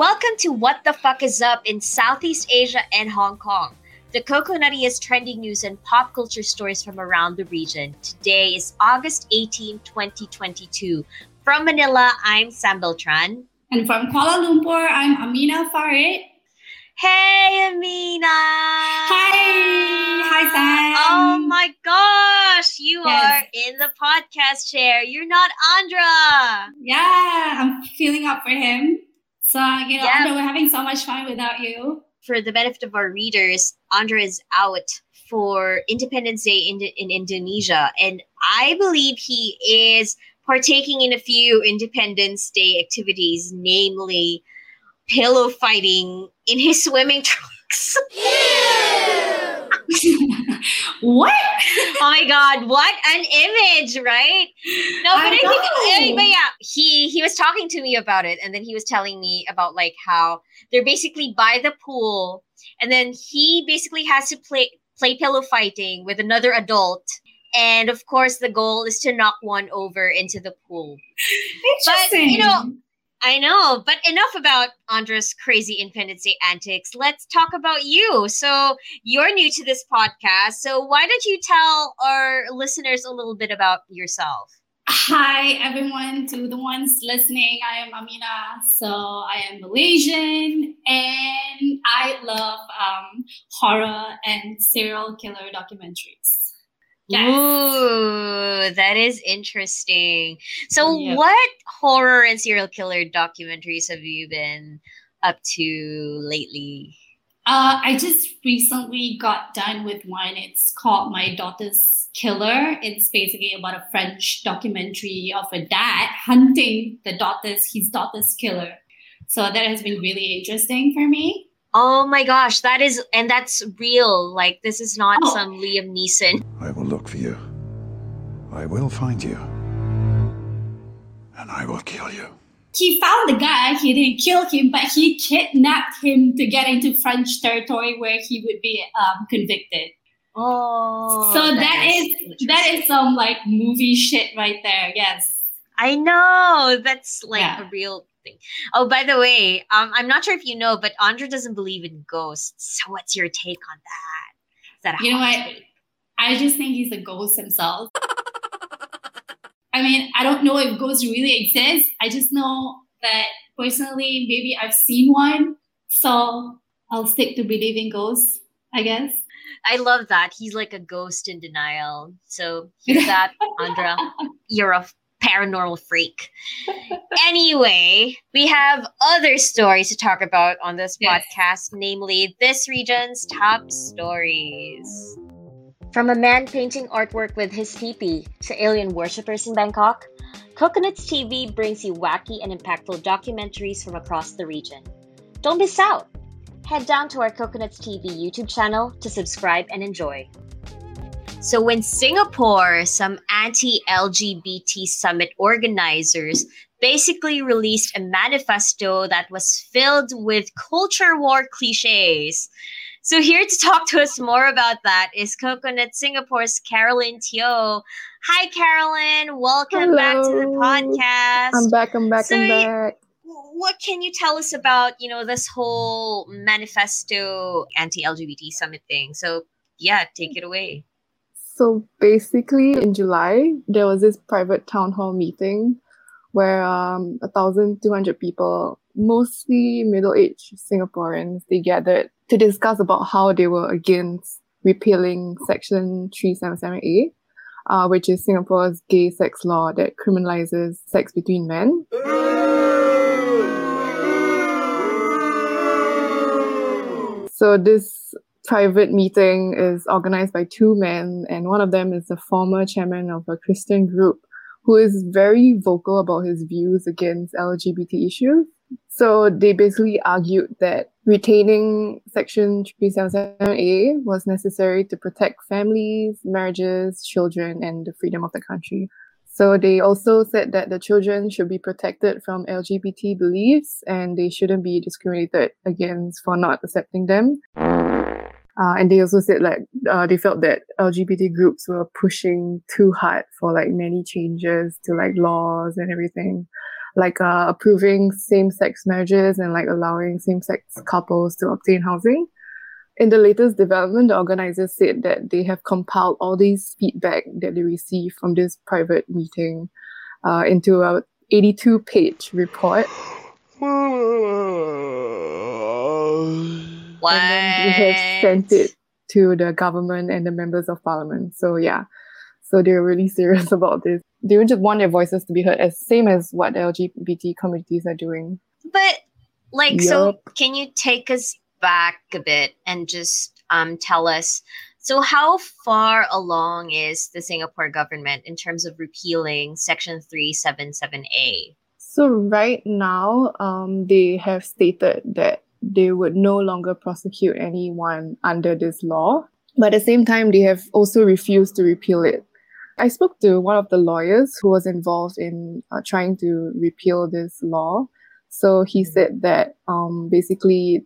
Welcome to What the Fuck is Up in Southeast Asia and Hong Kong. The Coconuttiest trending news and pop culture stories from around the region. Today is August 18, 2022. From Manila, I'm Sam Beltran. And from Kuala Lumpur, I'm Aminah Farid. Hey, Aminah. Hi. Hi, Sam. Oh my gosh, you Yes. are in the podcast chair. You're not Andra. Yeah, I'm feeling up for him. So, you know, Yeah. Andra, we're having so much fun without you. For the benefit of our readers, Andra is out for Independence Day in, in Indonesia. And I believe he is partaking in a few Independence Day activities, namely pillow fighting in his swimming trunks. What? oh my god, what an image, right? No, but I I, think but yeah, he he was talking to me about it and then he was telling me about like how they're basically by the pool and then he basically has to play play pillow fighting with another adult. And of course the goal is to knock one over into the pool. But, you know, I know, but enough about Andra's crazy Day antics. Let's talk about you. So, you're new to this podcast. So, why don't you tell our listeners a little bit about yourself? Hi, everyone, to the ones listening. I am Aminah. So, I am Malaysian and I love um, horror and serial killer documentaries. Yes. Ooh, that is interesting. So, Yep. what horror and serial killer documentaries have you been up to lately? Uh, I just recently got done with one. It's called My Daughter's Killer. It's basically about a French documentary of a dad hunting the daughter's his daughter's killer. So that has been really interesting for me. Oh my gosh, that is, and that's real. Like, this is not Oh. some Liam Neeson. I will look for you. I will find you. And I will kill you. He found the guy. He didn't kill him, but he kidnapped him to get into French territory where he would be um, convicted. Oh, so that is that is some like movie shit right there. Yes. I know that's like Yeah. a real thing. Oh, by the way, um, I'm not sure if you know, but Andra doesn't believe in ghosts. So, what's your take on that? Is that a You know what? take? I just think he's a ghost himself. I mean, I don't know if ghosts really exist. I just know that personally, maybe I've seen one. So I'll stick to believing ghosts, I guess. I love that. He's like a ghost in denial. So, hear that, Andra? You're a paranormal freak. anyway, we have other stories to talk about on this Yes. podcast, namely this region's top stories. From a man painting artwork with his peepee to alien worshippers in Bangkok, Coconuts TV brings you wacky and impactful documentaries from across the region. Don't miss out! Head down to our Coconuts TV YouTube channel to subscribe and enjoy. So, in Singapore, some anti LGBT summit organizers basically released a manifesto that was filled with culture war cliches. So, here to talk to us more about that is Coconuts Singapore's Carolyn Teo. Hi, Carolyn. Welcome back to the podcast. I'm back, I'm back, So I'm back. what can you tell us about you know this whole manifesto anti-lgbt summit thing so yeah take it away So basically, in July, there was this private town hall meeting where um, 1,200 people, mostly middle-aged Singaporeans, they gathered to discuss about how they were against repealing Section 377A, uh, which is Singapore's gay sex law that criminalizes sex between men. So this private meeting is organized by two men, and one of them is the former chairman of a Christian group who is very vocal about his views against LGBT issues. So they basically argued that retaining Section 377A was necessary to protect families, marriages, children, and the freedom of the country. So they also said that the children should be protected from LGBT beliefs and they shouldn't be discriminated against for not accepting them. Uh, and they also said like uh, they felt that LGBT groups were pushing too hard for like many changes to like laws and everything. like uh, approving same-sex marriages and like allowing same-sex couples to obtain housing. In the latest development, the organizers said that they have compiled all these feedback that they received from this private meeting uh, into a 82-page report. What? And then we have sent it to the government and the members of parliament. So yeah, so they're really serious about this. They just want their voices to be heard, as same as what the LGBT communities are doing. But like, so can you take us back a bit and just um tell us? So how far along is the Singapore government in terms of repealing Section three seven seven A? So right now, um, they have stated that they would no longer prosecute anyone under this law. But at the same time, they have also refused to repeal it. I spoke to one of the lawyers who was involved in uh, trying to repeal this law. So he said that um, basically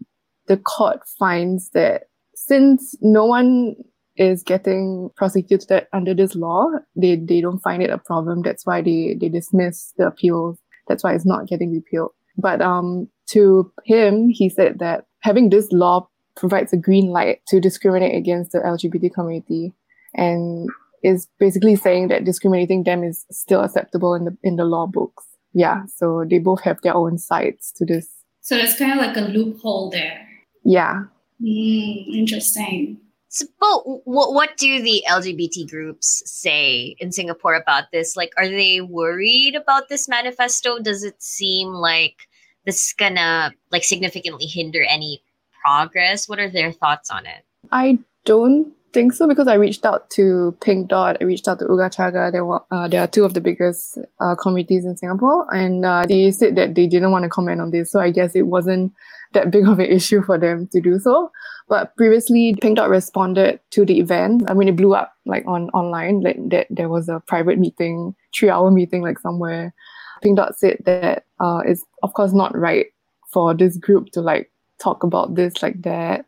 the court finds that since no one is getting prosecuted under this law, they, they don't find it a problem. That's why they, they dismiss the appeals. That's why it's not getting repealed. But um, to him, he said that having this law provides a green light to discriminate against the LGBT community and is basically saying that discriminating them is still acceptable in the in the law books. Yeah, so they both have their own sides to this. So there's kind of like a loophole there. Yeah. Hmm, interesting. So, but what what do the LGBT groups say in Singapore about this? Like, are they worried about this manifesto? Does it seem like this is gonna like significantly hinder any progress? What are their thoughts on it? I don't think so because I reached out to Pink Dot, I reached out to Oogachaga. There were uh, there are two of the biggest uh, communities in Singapore, and uh, they said that they didn't want to comment on this. So I guess it wasn't that big of an issue for them to do so. But previously, Pink Dot responded to the event. I mean, it blew up like on online. Like that, there was a private meeting, three-hour meeting, like somewhere. Pink Dot said that uh, it's of course not right for this group to like talk about this like that.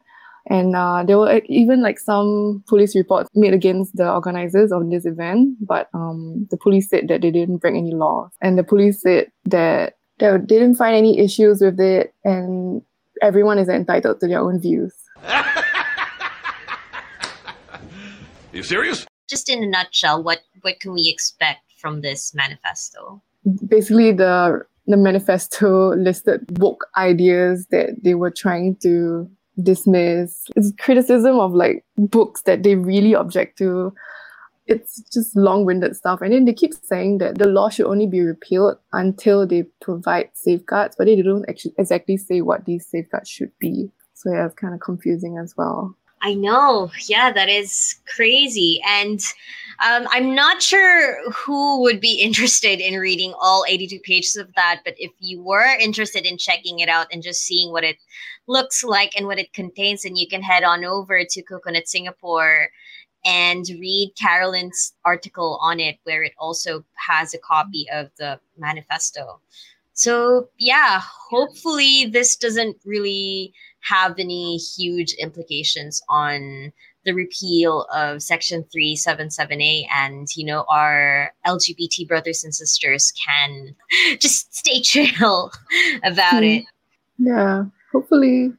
And uh, there were even like some police reports made against the organizers of this event, but um, the police said that they didn't break any laws. And the police said that they didn't find any issues with it, and everyone is entitled to their own views. You serious? Just in a nutshell, what what can we expect from this manifesto? Basically, the the manifesto listed woke ideas that they were trying to dismiss. It's criticism of like books that they really object to. It's just long-winded stuff. And then they keep saying that the law should only be repealed until they provide safeguards, but they don't actually exactly say what these safeguards should be. So yeah, it's kind of confusing as well. I know. Yeah, that is crazy. And um, I'm not sure who would be interested in reading all 82 pages of that, but if you were interested in checking it out and just seeing what it looks like and what it contains, then you can head on over to Coconuts Singapore and read Carolyn's article on it, where it also has a copy of the manifesto. So, yeah, hopefully, this doesn't really have any huge implications on the repeal of section 377a and you know our lgbt brothers and sisters can just stay chill about Hmm. it Yeah, hopefully.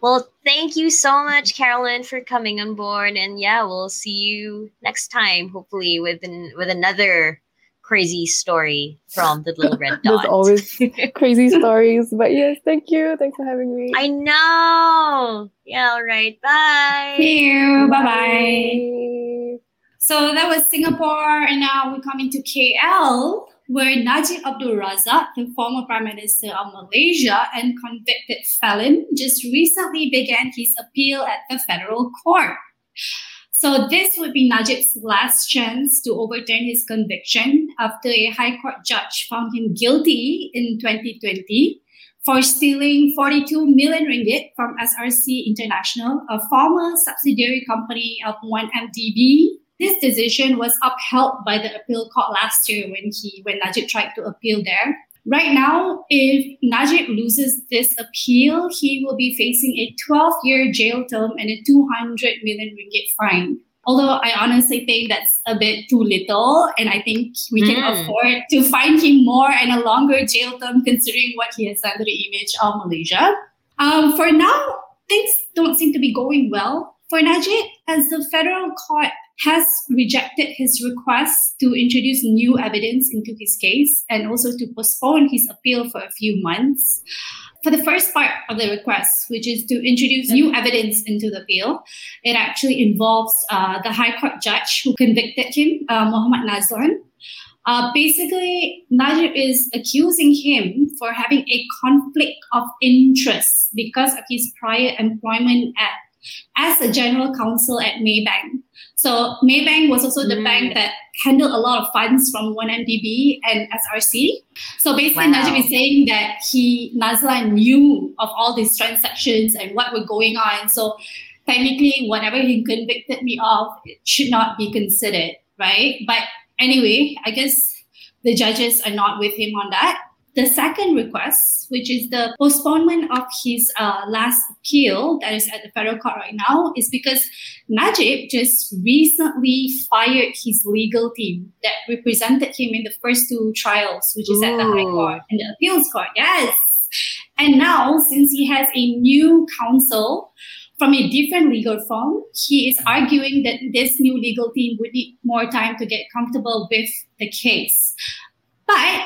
well thank you so much carolyn for coming on board and yeah we'll see you next time hopefully with an, with another crazy story from the little red dot There's always crazy stories. But yes, thank you. Thanks for having me. i know yeah all right bye See you. Bye bye. Bye. So that was Singapore, and now we're coming to KL, where Najib Abdul Razak, the former Prime Minister of Malaysia and convicted felon, just recently began his appeal at the federal court. So this would be Najib's last chance to overturn his conviction after a High Court judge found him guilty in 2020 for stealing 42 million ringgit from SRC International, a former subsidiary company of 1MDB. This decision was upheld by the appeal court last year when he when Najib tried to appeal there. Right now, if Najib loses this appeal, he will be facing a 12-year jail term and a 200 million ringgit fine. Although I honestly think that's a bit too little, and I think we can Mm. afford to find him more and a longer jail term considering what he has done to the image of Malaysia. Um, for now, things don't seem to be going well for Najib, as the federal court has rejected his request to introduce new evidence into his case and also to postpone his appeal for a few months. For the first part of the request, which is to introduce new evidence into the appeal, it actually involves uh, the High Court judge who convicted him, uh, Muhammad Nazlan. Uh, basically, Najib is accusing him for having a conflict of interest because of his prior employment at as a general counsel at Maybank. So Maybank was also the Mm. bank that handled a lot of funds from 1MDB and SRC. So basically, Wow. Najib is saying that he Nazlan knew of all these transactions and what were going on. So technically, whatever he convicted me of, it should not be considered, right? But anyway, I guess the judges are not with him on that. The second request, which is the postponement of his uh, last appeal that is at the federal court right now, is because Najib just recently fired his legal team that represented him in the first two trials, which is at the High Court and the Appeals Court. Yes. And now, since he has a new counsel from a different legal firm, he is arguing that this new legal team would need more time to get comfortable with the case. But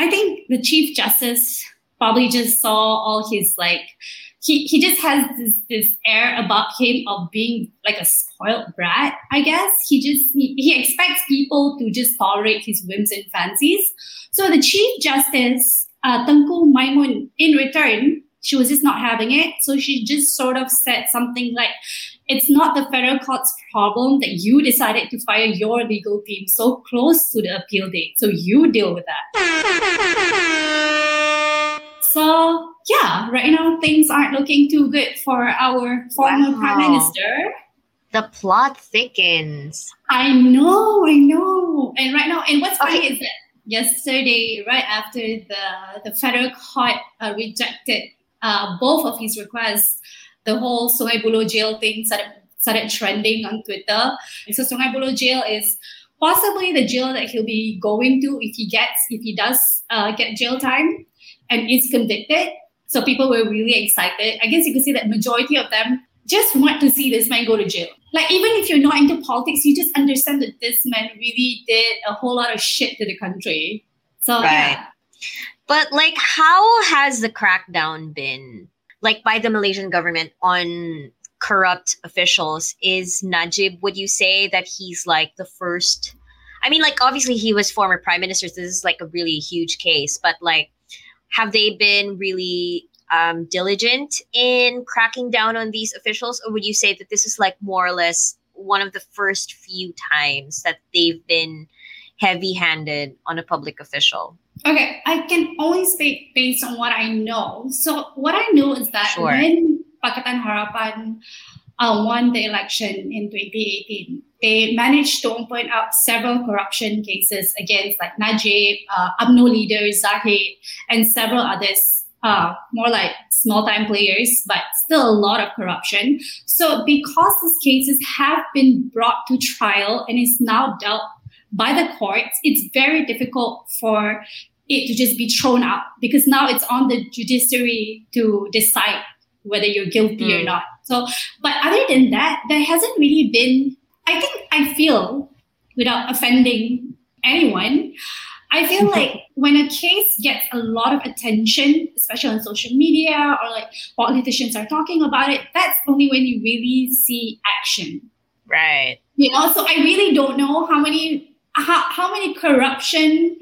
I think the Chief Justice probably just saw all his like he, he just has this, this air about him of being like a spoiled brat, I guess. He just he, he expects people to just tolerate his whims and fancies. So the Chief Justice, uh, Tengku Maimun, in return, she was just not having it. So she just sort of said something like, it's not the federal court's problem that you decided to fire your legal team so close to the appeal date. So you deal with that. So yeah, right now things aren't looking too good for our former Wow. prime minister. The plot thickens. I know, I know. And right now, and what's funny Okay. is that yesterday, right after the the federal court uh, rejected uh, both of his requests, the whole Sungai Buloh jail thing started started trending on Twitter. So Sungai Buloh jail is possibly the jail that he'll be going to if he gets if he does uh, get jail time and is convicted. So people were really excited. I guess you could see that majority of them just want to see this man go to jail. Like even if you're not into politics, you just understand that this man really did a whole lot of shit to the country. So Right. yeah. But like, how has the crackdown been, like, by the Malaysian government on corrupt officials? Is Najib? Would you say that he's like the first? I mean, like, obviously he was former prime minister. So this is like a really huge case. But like, have they been really um, diligent in cracking down on these officials, or would you say that this is like more or less one of the first few times that they've been heavy-handed on a public official? Okay, I can only speak based on what I know. So what I know is that Sure. when Pakatan Harapan uh, won the election in 2018, they managed to open up several corruption cases against like Najib, uh, UMNO leader Zahid, and several others, uh, more like small-time players, but still a lot of corruption. So because these cases have been brought to trial and is now dealt by the courts, it's very difficult for it to just be thrown out because now it's on the judiciary to decide whether you're guilty or Mm. not. So, but other than that, there hasn't really been, I think, I feel without offending anyone, I feel like when a case gets a lot of attention, especially on social media or like politicians are talking about it, that's only when you really see action Right. you know so i really don't know how many how, how many corruption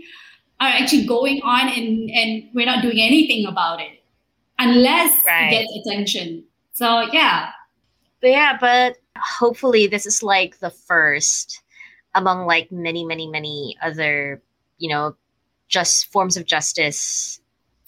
are actually going on and and we're not doing anything about it unless Right. it gets attention so yeah But yeah, but hopefully this is like the first among like many, many, many other, you know, just forms of justice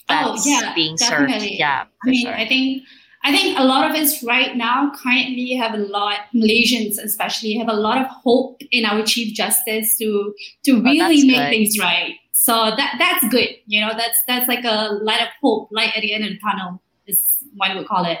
Oh, yeah, being served. definitely. Yeah, i mean sure. i think i think a lot of us right now currently have a lot malaysians especially have a lot of hope in our chief justice to to Oh, really that's make good. things right so that that's good you know that's that's like a light of hope light at the end of the tunnel is one would call it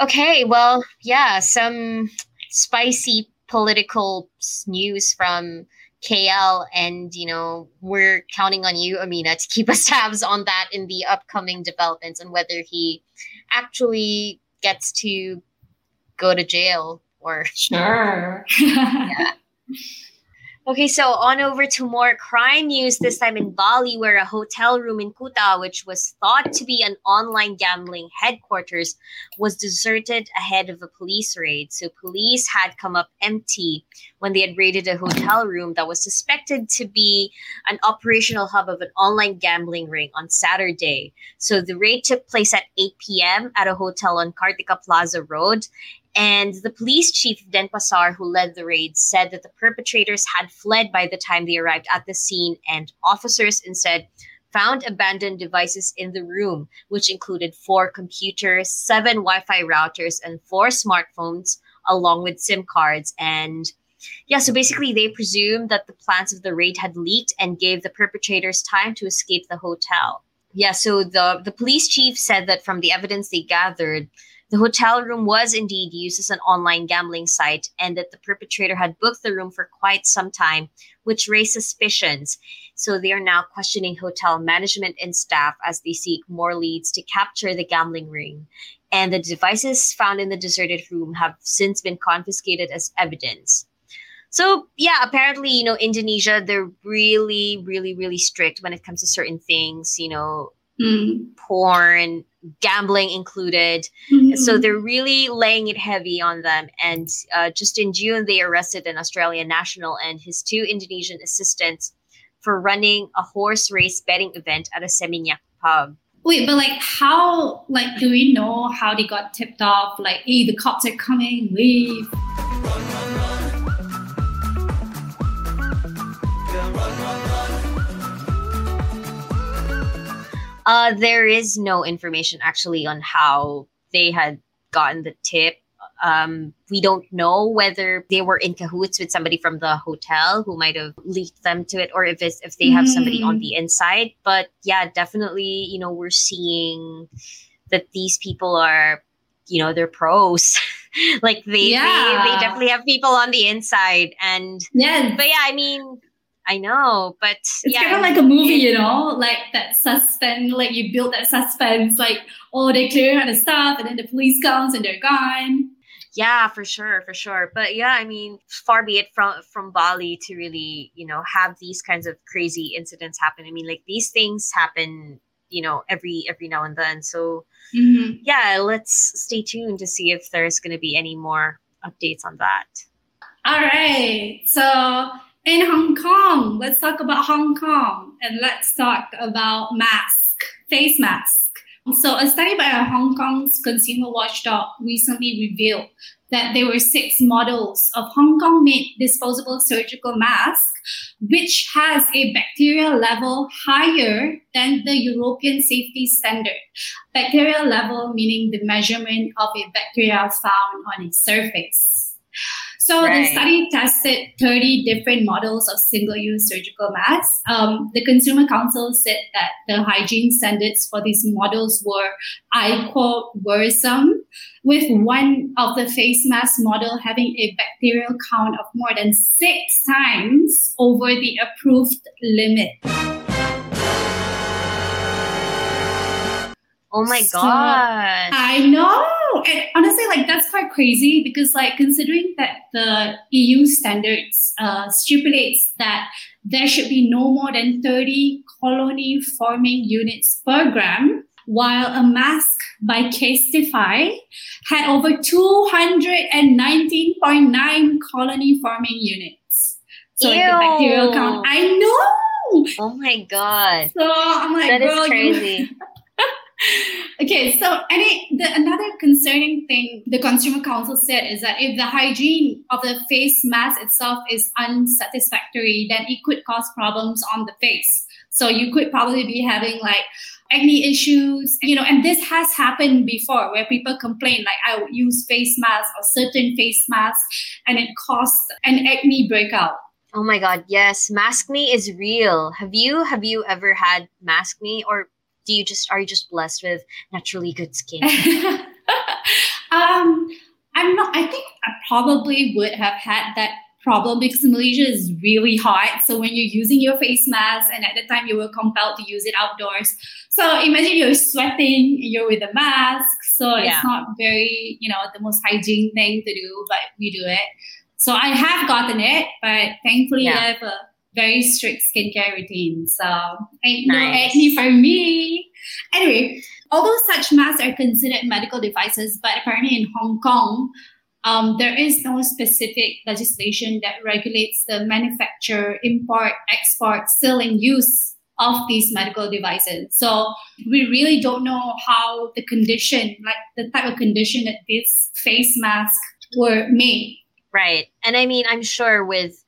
Okay, well, yeah, some spicy political news from KL, and you know we're counting on you, Aminah, to keep us tabs on that in the upcoming developments and whether he actually gets to go to jail or sure. yeah. Okay, so on over to more crime news, this time in Bali, where a hotel room in Kuta, which was thought to be an online gambling headquarters, was deserted ahead of a police raid. So police had come up empty when they had raided a hotel room that was suspected to be an operational hub of an online gambling ring on Saturday. So the raid took place at 8 p.m. at a hotel on Kartika Plaza Road, and the police chief, of Denpasar, who led the raid, said that the perpetrators had fled by the time they arrived at the scene, and officers instead found abandoned devices in the room, which included four computers, seven Wi Fi routers, and four smartphones, along with SIM cards. And yeah, so basically, they presumed that the plans of the raid had leaked and gave the perpetrators time to escape the hotel. Yeah, so the, the police chief said that from the evidence they gathered, the hotel room was indeed used as an online gambling site and that the perpetrator had booked the room for quite some time, which raised suspicions. So they are now questioning hotel management and staff as they seek more leads to capture the gambling ring. And the devices found in the deserted room have since been confiscated as evidence. So yeah, apparently, you know, Indonesia, they're really, really, really strict when it comes to certain things, you know, mm. porn, gambling included. Mm-hmm. So they're really laying it heavy on them. And uh, just in June, they arrested an Australian national and his two Indonesian assistants for running a horse race betting event at a Seminyak pub. Wait, but like, how, like, do we know how they got tipped off? Like, hey, the cops are coming, leave. Uh, there is no information actually on how they had gotten the tip. Um, we don't know whether they were in cahoots with somebody from the hotel who might have leaked them to it, or if it's, if they have mm. somebody on mm. the inside. But yeah, definitely, you know, we're seeing that these people are, you know, they're pros. like they, yeah. they, they definitely have people on the inside, and yeah. But yeah, I mean, I know, but it's yeah, kind of like a movie, you know, like that suspense, like you build that suspense, like oh they clear out the stuff, and then the police comes and they're gone. Yeah, for sure, for sure. But yeah, I mean, far be it from from Bali to really, you know, have these kinds of crazy incidents happen. I mean, like these things happen, you know, every every now and then. So mm-hmm. yeah, let's stay tuned to see if there's going to be any more updates on that. All right, so in Hong Kong, let's talk about Hong Kong and let's talk about mask, face mask. So, a study by Hong Kong's consumer watchdog recently revealed that there were six models of Hong Kong made disposable surgical mask, which has a bacterial level higher than the European safety standard. Bacterial level meaning the measurement of a bacteria found on its surface. So right. the study tested 30 different models of single-use surgical masks. Um, the Consumer Council said that the hygiene standards for these models were, I quote, worrisome, with one of the face mask model having a bacterial count of more than six times over the approved limit. Oh my so, god. I know. And honestly, like that's quite crazy because like considering that the EU standards uh, stipulates that there should be no more than 30 colony forming units per gram, while a mask by Casetify had over 219.9 colony forming units. So like the bacterial count. I know. Oh my god. So I'm like, that is crazy. Okay, so any the, another concerning thing the Consumer Council said is that if the hygiene of the face mask itself is unsatisfactory, then it could cause problems on the face. So you could probably be having like acne issues, you know, and this has happened before where people complain like I would use face mask or certain face masks and it caused an acne breakout. Oh my god, yes, maskne is real. Have you have you ever had maskne or do you just are you just blessed with naturally good skin? um, I'm not. I think I probably would have had that problem because Malaysia is really hot. So when you're using your face mask, and at the time you were compelled to use it outdoors. So imagine you're sweating, you're with a mask. So yeah. it's not very, you know, the most hygiene thing to do, but we do it. So I have gotten it, but thankfully yeah. I have a very strict skincare routine. So ain't nice. no acne for me. Anyway, although such masks are considered medical devices, but apparently in Hong Kong, um, there is no specific legislation that regulates the manufacture, import, export, selling, use of these medical devices. So we really don't know how the condition, like the type of condition that these face masks were made. Right. And I mean, I'm sure with,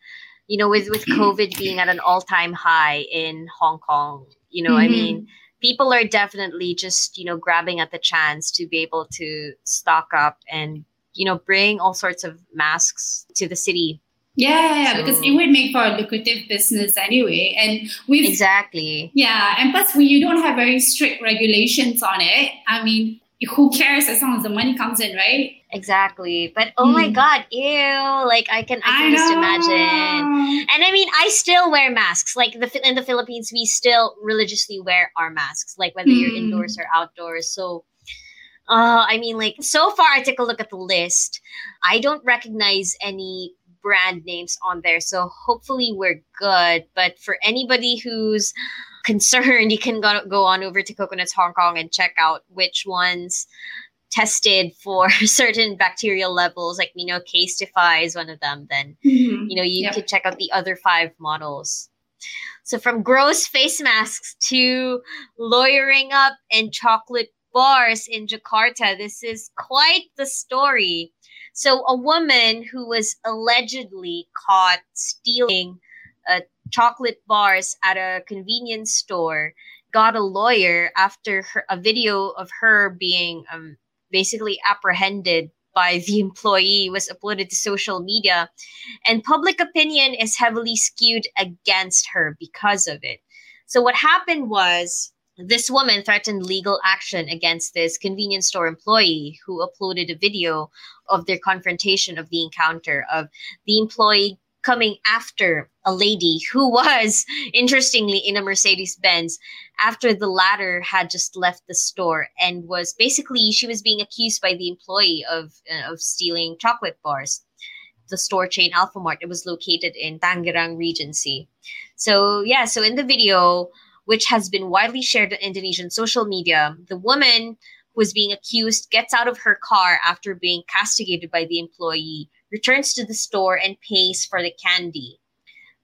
you know, with, with COVID being at an all time high in Hong Kong, you know, mm-hmm. I mean, people are definitely just, you know, grabbing at the chance to be able to stock up and you know, bring all sorts of masks to the city. Yeah, yeah, yeah so, because it would make for a lucrative business anyway. And we Exactly. Yeah. And plus we you don't have very strict regulations on it, I mean, who cares as long as the money comes in, right? Exactly. But oh mm. my hmm. god, ew! Like I can, I can I just know. imagine. And I mean, I still wear masks. Like the in the Philippines, we still religiously wear our masks, like whether mm. you're hmm. indoors or outdoors. So uh, I mean, like, so far, I took a look at the list. I don't recognize any brand names on there. So hopefully, we're good. But for anybody who's concerned, you can go, go on over to Coconuts Hong Kong and check out which ones tested for certain bacterial levels like you know casetify is one of them then mm-hmm. you know you yep. could check out the other five models so from gross face masks to lawyering up and chocolate bars in Jakarta. This is quite the story. So, a woman who was allegedly caught stealing uh, chocolate bars at a convenience store got a lawyer after her, a video of her being um, basically apprehended by the employee was uploaded to social media and public opinion is heavily skewed against her because of it. So what happened was this woman threatened legal action against this convenience store employee who uploaded a video of their confrontation of the encounter of the employee coming after a lady who was interestingly in a Mercedes Benz after the latter had just left the store and was basically she was being accused by the employee of uh, of stealing chocolate bars the store chain Alfamart it was located in Tangerang Regency so yeah so in the video which has been widely shared on Indonesian social media. The woman who is being accused gets out of her car after being castigated by the employee, returns to the store, and pays for the candy.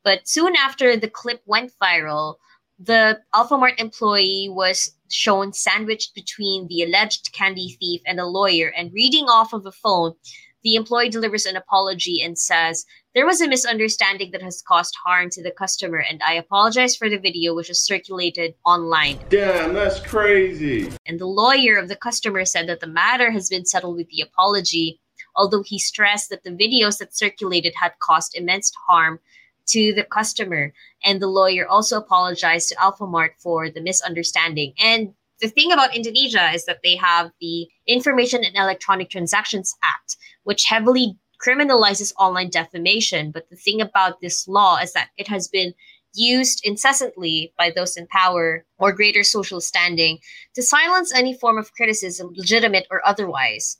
But soon after the clip went viral, the Alfamart employee was shown sandwiched between the alleged candy thief and a lawyer and reading off of a phone. The employee delivers an apology and says, there was a misunderstanding that has caused harm to the customer, and I apologize for the video which was circulated online. Damn, that's crazy. And the lawyer of the customer said that the matter has been settled with the apology, although he stressed that the videos that circulated had caused immense harm to the customer. And the lawyer also apologized to Alfamart for the misunderstanding. And the thing about Indonesia is that they have the Information and Electronic Transactions Act, which heavily criminalizes online defamation. But the thing about this law is that it has been used incessantly by those in power or greater social standing to silence any form of criticism, legitimate or otherwise.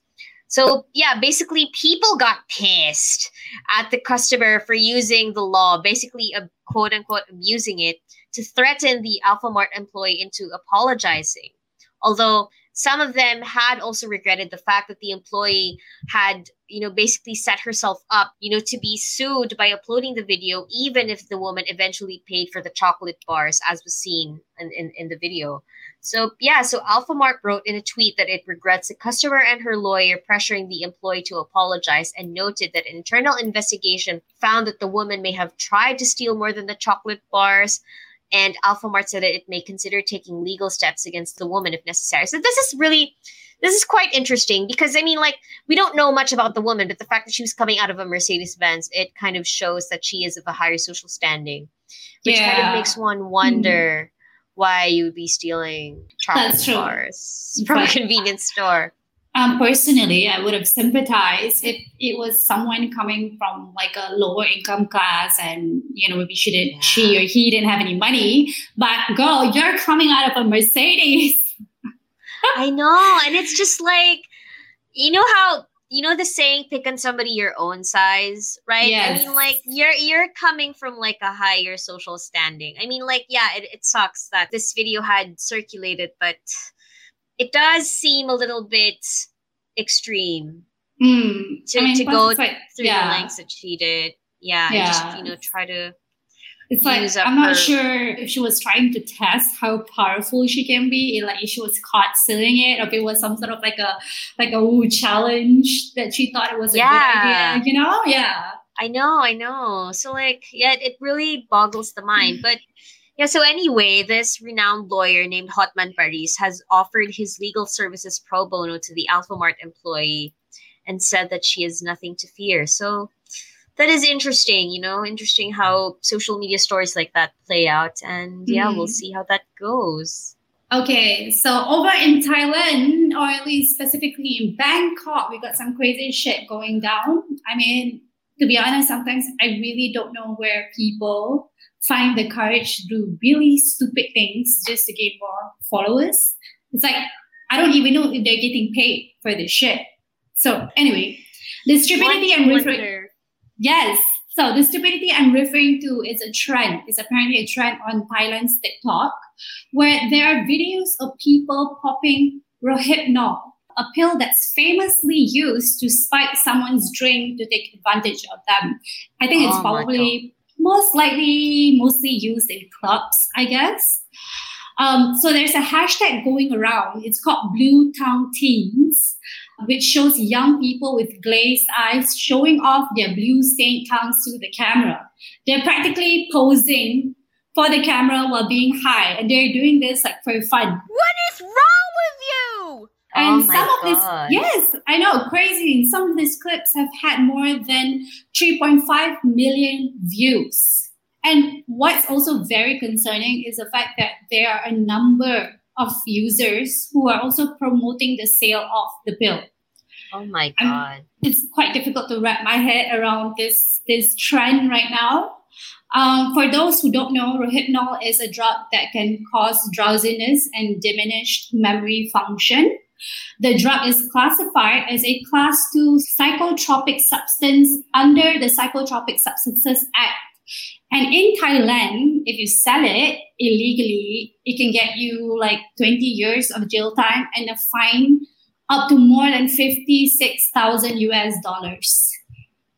So, yeah, basically, people got pissed at the customer for using the law, basically, uh, quote unquote, abusing it to threaten the Alfamart employee into apologizing. Although some of them had also regretted the fact that the employee had you know basically set herself up you know to be sued by uploading the video even if the woman eventually paid for the chocolate bars as was seen in, in, in the video. So yeah so alfamart wrote in a tweet that it regrets the customer and her lawyer pressuring the employee to apologize and noted that an internal investigation found that the woman may have tried to steal more than the chocolate bars and Alfamart said that it may consider taking legal steps against the woman if necessary. So this is really this is quite interesting because I mean, like, we don't know much about the woman, but the fact that she was coming out of a Mercedes Benz, it kind of shows that she is of a higher social standing, which yeah. kind of makes one wonder mm-hmm. why you would be stealing chocolate bars from a convenience store. Um, personally, I would have sympathized if it was someone coming from like a lower income class, and you know maybe she didn't, yeah. she or he didn't have any money. But girl, you're coming out of a Mercedes. I know, and it's just like you know how you know the saying pick on somebody your own size right yes. i mean like you're you're coming from like a higher social standing i mean like yeah it, it sucks that this video had circulated but it does seem a little bit extreme mm. to, I mean, to go like, through yeah. the lengths that she did yeah, yeah. just you know try to it's like I'm not her... sure if she was trying to test how powerful she can be, like if she was caught stealing it, or if it was some sort of like a like a ooh, challenge that she thought it was a yeah. good idea. You know? Yeah. I know, I know. So like, yeah, it really boggles the mind. But yeah, so anyway, this renowned lawyer named Hotman Paris has offered his legal services pro bono to the Alfamart employee and said that she has nothing to fear. So that is interesting, you know, interesting how social media stories like that play out. And yeah, mm we'll mm-hmm. see how that goes. Okay, so over in Thailand, or at least specifically in Bangkok, we got some crazy shit going down. I mean, to be honest, sometimes I really don't know where people find the courage to do really stupid things just to gain more followers. It's like, I don't even know if they're getting paid for this shit. So, anyway, the stupidity I'm referring Yes. So the stupidity I'm referring to is a trend. It's apparently a trend on Thailand's TikTok, where there are videos of people popping Rohypnol, a pill that's famously used to spike someone's drink to take advantage of them. I think it's oh probably most likely mostly used in clubs, I guess. Um, so there's a hashtag going around. It's called Blue Town Teens which shows young people with glazed eyes showing off their blue stained tongues to the camera. They're practically posing for the camera while being high, and they're doing this like for fun. What is wrong with you? And oh some of this, yes, I know, crazy. Some of these clips have had more than 3.5 million views. And what's also very concerning is the fact that there are a number of users who are also promoting the sale of the pill. Oh my god. I'm, it's quite difficult to wrap my head around this this trend right now. Um, for those who don't know, Rohypnol is a drug that can cause drowsiness and diminished memory function. The drug is classified as a class 2 psychotropic substance under the Psychotropic Substances Act and in Thailand, if you sell it illegally, it can get you like 20 years of jail time and a fine up to more than 56,000 US dollars.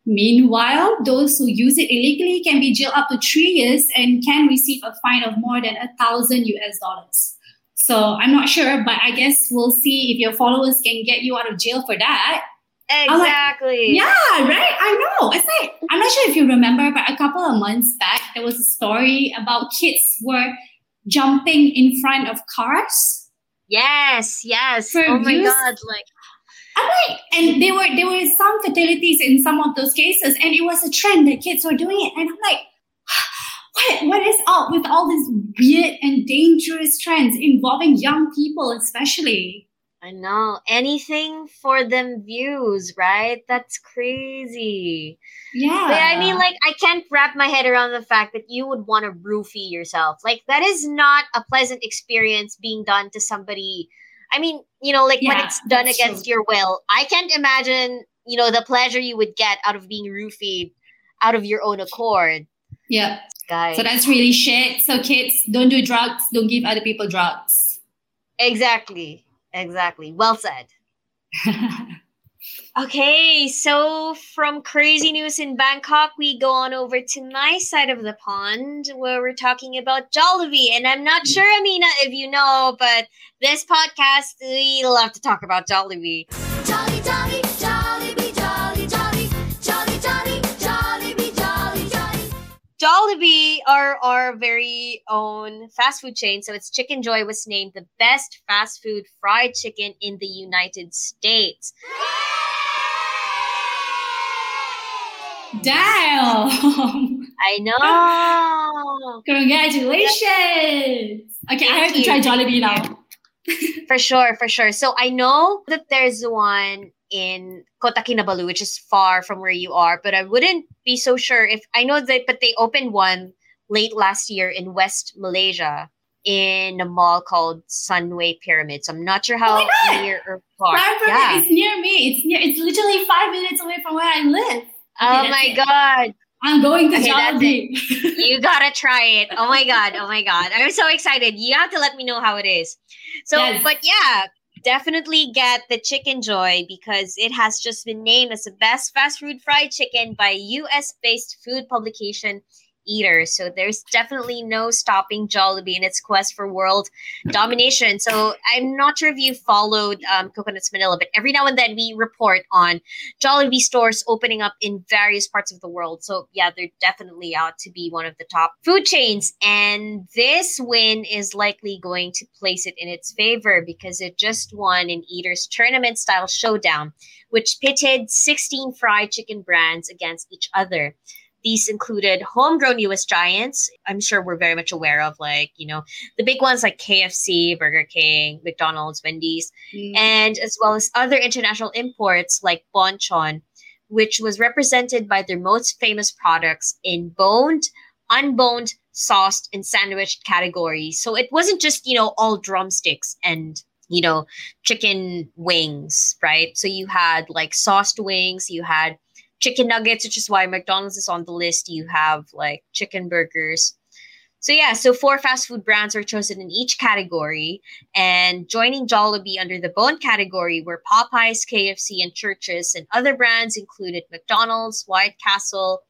Meanwhile, those who use it illegally can be jailed up to three years and can receive a fine of more than a thousand US dollars. So I'm not sure, but I guess we'll see if your followers can get you out of jail for that. Exactly. Like, yeah, right. I know. It's like I'm not sure if you remember, but a couple of months back there was a story about kids were jumping in front of cars. Yes, yes. oh my god, like I'm like, and there were there were some fatalities in some of those cases, and it was a trend that kids were doing it, and I'm like, what what is up with all these weird and dangerous trends involving young people, especially? I know. Anything for them views, right? That's crazy. Yeah. But I mean, like, I can't wrap my head around the fact that you would want to roofie yourself. Like, that is not a pleasant experience being done to somebody. I mean, you know, like yeah, when it's done against true. your will. I can't imagine, you know, the pleasure you would get out of being roofied out of your own accord. Yeah. Guys. So that's really shit. So kids, don't do drugs. Don't give other people drugs. Exactly. Exactly. Well said. okay, so from crazy news in Bangkok, we go on over to my side of the pond where we're talking about Jollibee. And I'm not sure, Aminah, if you know, but this podcast, we love to talk about Jollibee. Jollibee are our very own fast food chain. So its Chickenjoy was named the best fast food fried chicken in the United States. Damn! I know. Congratulations! Okay, Thank I have you. to try Jollibee now. for sure, for sure. So I know that there's one in Kota Kinabalu, which is far from where you are, but I wouldn't be so sure if I know that, but they opened one late last year in West Malaysia in a mall called Sunway Pyramids. So I'm not sure how Oh near or far. Yeah. It's near me. It's near. It's literally five minutes away from where I live. Oh that's my it. god. I'm going to Okay, Jollibee. you gotta try it. Oh my god. Oh my god. I'm so excited. You have to let me know how it is. So, Yes. but yeah, definitely get the Chickenjoy because it has just been named as the best fast food fried chicken by US based food publication Eater. So there's definitely no stopping Jollibee in its quest for world domination. So I'm not sure if you followed um, Coconuts Manila, but every now and then we report on Jollibee stores opening up in various parts of the world. So yeah, they're definitely out to be one of the top food chains. And this win is likely going to place it in its favor because it just won an Eater's tournament style showdown, which pitted 16 fried chicken brands against each other. These included homegrown US giants. I'm sure we're very much aware of, like, you know, the big ones like KFC, Burger King, McDonald's, Wendy's Mm. and as well as other international imports like Bonchon, which was represented by their most famous products in boned, unboned, sauced, and sandwiched categories. So it wasn't just, you know, all drumsticks and, you know, chicken wings, right? So you had like sauced wings, you had chicken nuggets, which is why McDonald's is on the list. You have like chicken burgers. So yeah, so four fast food brands were chosen in each category, and joining Jollibee under the bone category were Popeyes, KFC, and Church's, and other brands included McDonald's, White Castle,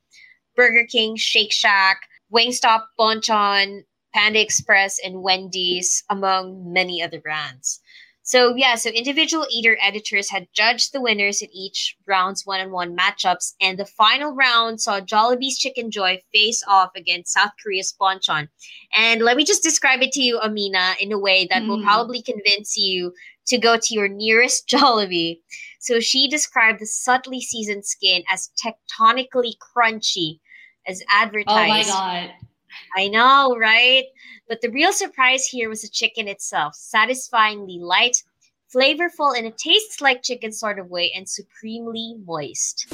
Burger King, Shake Shack, Wingstop, Bonchon, Panda Express, and Wendy's, among many other brands. So yeah, so individual eater editors had judged the winners in each round's one-on-one matchups, and the final round saw Jollibee's Chickenjoy face off against South Korea's Bonchon. And let me just describe it to you, Aminah, in a way that will Mm. probably convince you to go to your nearest Jollibee. So she described the subtly seasoned skin as tectonically crunchy, as advertised. Oh my god. I know, right? But the real surprise here was the chicken itself, satisfyingly light, flavorful in a tastes like chicken sort of way, and supremely moist.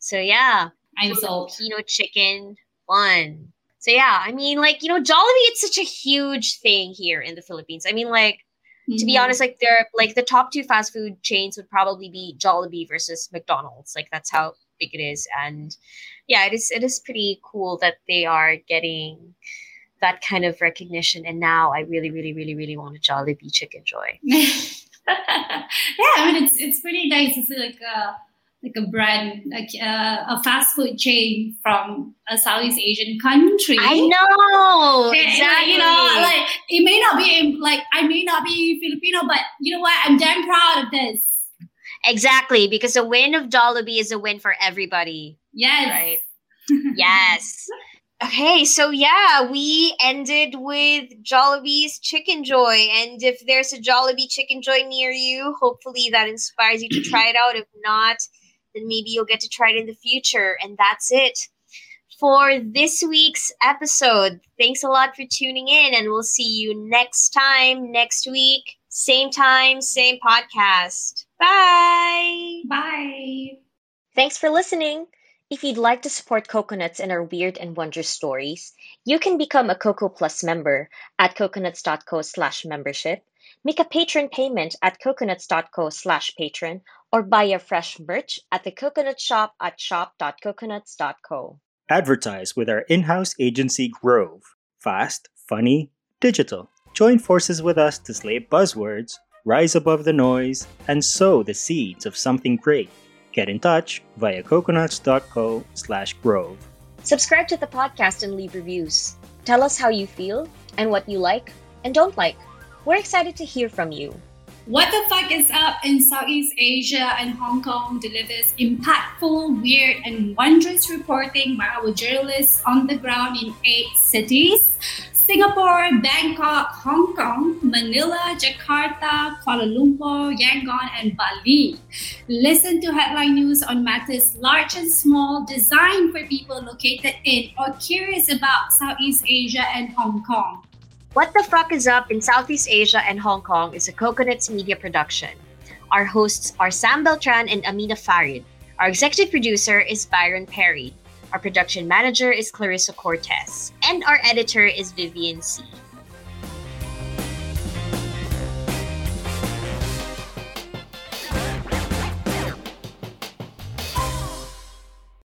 So yeah, I'm sold. Filipino chicken won. So yeah, I mean, like you know, Jollibee, it's such a huge thing here in the Philippines. I mean, like to be Mhm. honest, like they're like the top two fast food chains would probably be Jollibee versus McDonald's. Like that's how big it is, and yeah, it is. It is pretty cool that they are getting that kind of recognition. And now I really, really, really, really want a Jollibee Chickenjoy. yeah, I mean it's it's pretty nice. It's like a like a brand, like uh, a fast food chain from a Southeast Asian country. I know Yeah, exactly. You know, like it may not be like I may not be Filipino, but you know what? I'm damn proud of this. exactly because a win of Jollibee is a win for everybody. Yes. right? yes. Okay, so yeah, we ended with Jollibee's Chickenjoy. And if there's a Jollibee Chickenjoy near you, hopefully that inspires you to try it out. If not, then maybe you'll get to try it in the future. And that's it for this week's episode. Thanks a lot for tuning in, and we'll see you next time, next week, same time, same podcast. Bye. Bye. Thanks for listening. If you'd like to support Coconuts and our weird and wondrous stories, you can become a Coco Plus member at coconuts.co slash membership, make a patron payment at coconuts.co slash patron, or buy your fresh merch at the Coconut Shop at shop.coconuts.co. Advertise with our in house agency Grove. Fast, funny, digital. Join forces with us to slay buzzwords, rise above the noise, and sow the seeds of something great. Get in touch via coconuts.co slash grove. Subscribe to the podcast and leave reviews. Tell us how you feel and what you like and don't like. We're excited to hear from you. What the fuck is up in Southeast Asia and Hong Kong delivers impactful, weird, and wondrous reporting by our journalists on the ground in eight cities. Singapore, Bangkok, Hong Kong, Manila, Jakarta, Kuala Lumpur, Yangon, and Bali. Listen to headline news on matters large and small designed for people located in or curious about Southeast Asia and Hong Kong. What the Fuck is Up in Southeast Asia and Hong Kong is a Coconuts media production. Our hosts are Sam Beltran and Aminah Farid. Our executive producer is Byron Perry. Our production manager is Clarissa Cortez. And our editor is Vivian C.